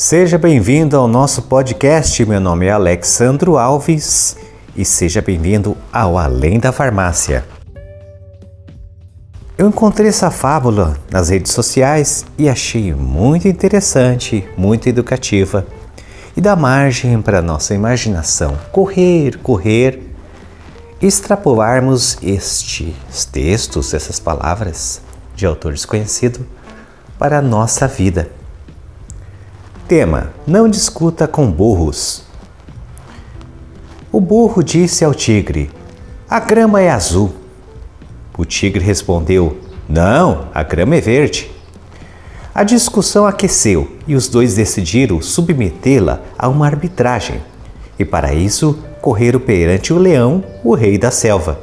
Seja bem-vindo ao nosso podcast. Meu nome é Alexandro Alves e seja bem-vindo ao Além da Farmácia. Eu encontrei essa fábula nas redes sociais e achei muito interessante, muito educativa e dá margem para nossa imaginação correr, correr extrapolarmos estes textos, essas palavras de autor desconhecido para a nossa vida. Tema: Não discuta com burros. O burro disse ao tigre: A grama é azul. O tigre respondeu: Não, a grama é verde. A discussão aqueceu e os dois decidiram submetê-la a uma arbitragem, e para isso correram perante o leão, o rei da selva.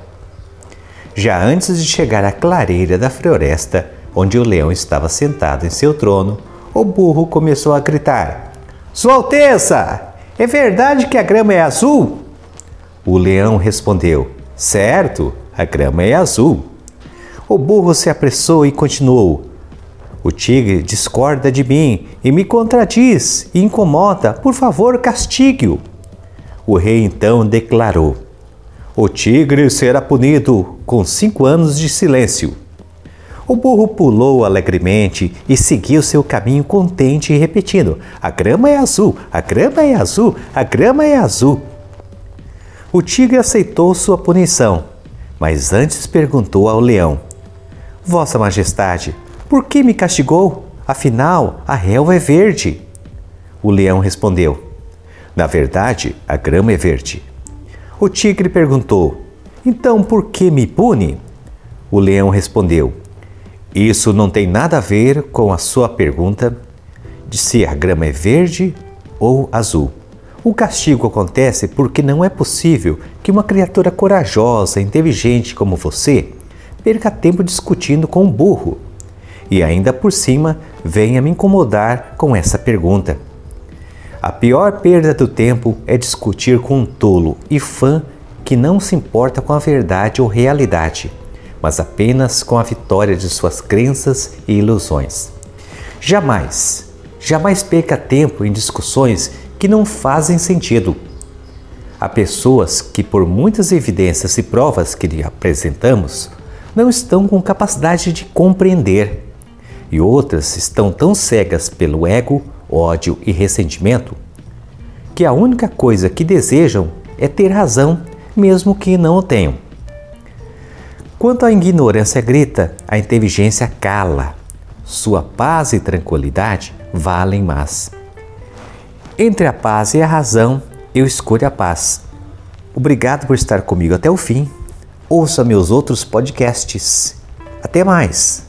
Já antes de chegar à clareira da floresta, onde o leão estava sentado em seu trono, o burro começou a gritar: Sua Alteza, é verdade que a grama é azul? O leão respondeu: Certo, a grama é azul. O burro se apressou e continuou: O tigre discorda de mim e me contradiz e incomoda. Por favor, castigue-o. O rei então declarou: O tigre será punido com cinco anos de silêncio. O burro pulou alegremente e seguiu seu caminho contente, repetindo: A grama é azul, a grama é azul, a grama é azul. O tigre aceitou sua punição, mas antes perguntou ao leão: Vossa Majestade, por que me castigou? Afinal, a relva é verde. O leão respondeu: Na verdade, a grama é verde. O tigre perguntou: Então por que me pune? O leão respondeu: isso não tem nada a ver com a sua pergunta de se a grama é verde ou azul. O castigo acontece porque não é possível que uma criatura corajosa, inteligente como você perca tempo discutindo com um burro e ainda por cima venha me incomodar com essa pergunta. A pior perda do tempo é discutir com um tolo e fã que não se importa com a verdade ou realidade mas apenas com a vitória de suas crenças e ilusões. Jamais, jamais perca tempo em discussões que não fazem sentido. Há pessoas que, por muitas evidências e provas que lhe apresentamos, não estão com capacidade de compreender, e outras estão tão cegas pelo ego, ódio e ressentimento que a única coisa que desejam é ter razão, mesmo que não o tenham. Quanto a ignorância grita, a inteligência cala. Sua paz e tranquilidade valem mais. Entre a paz e a razão, eu escolho a paz. Obrigado por estar comigo até o fim. Ouça meus outros podcasts. Até mais!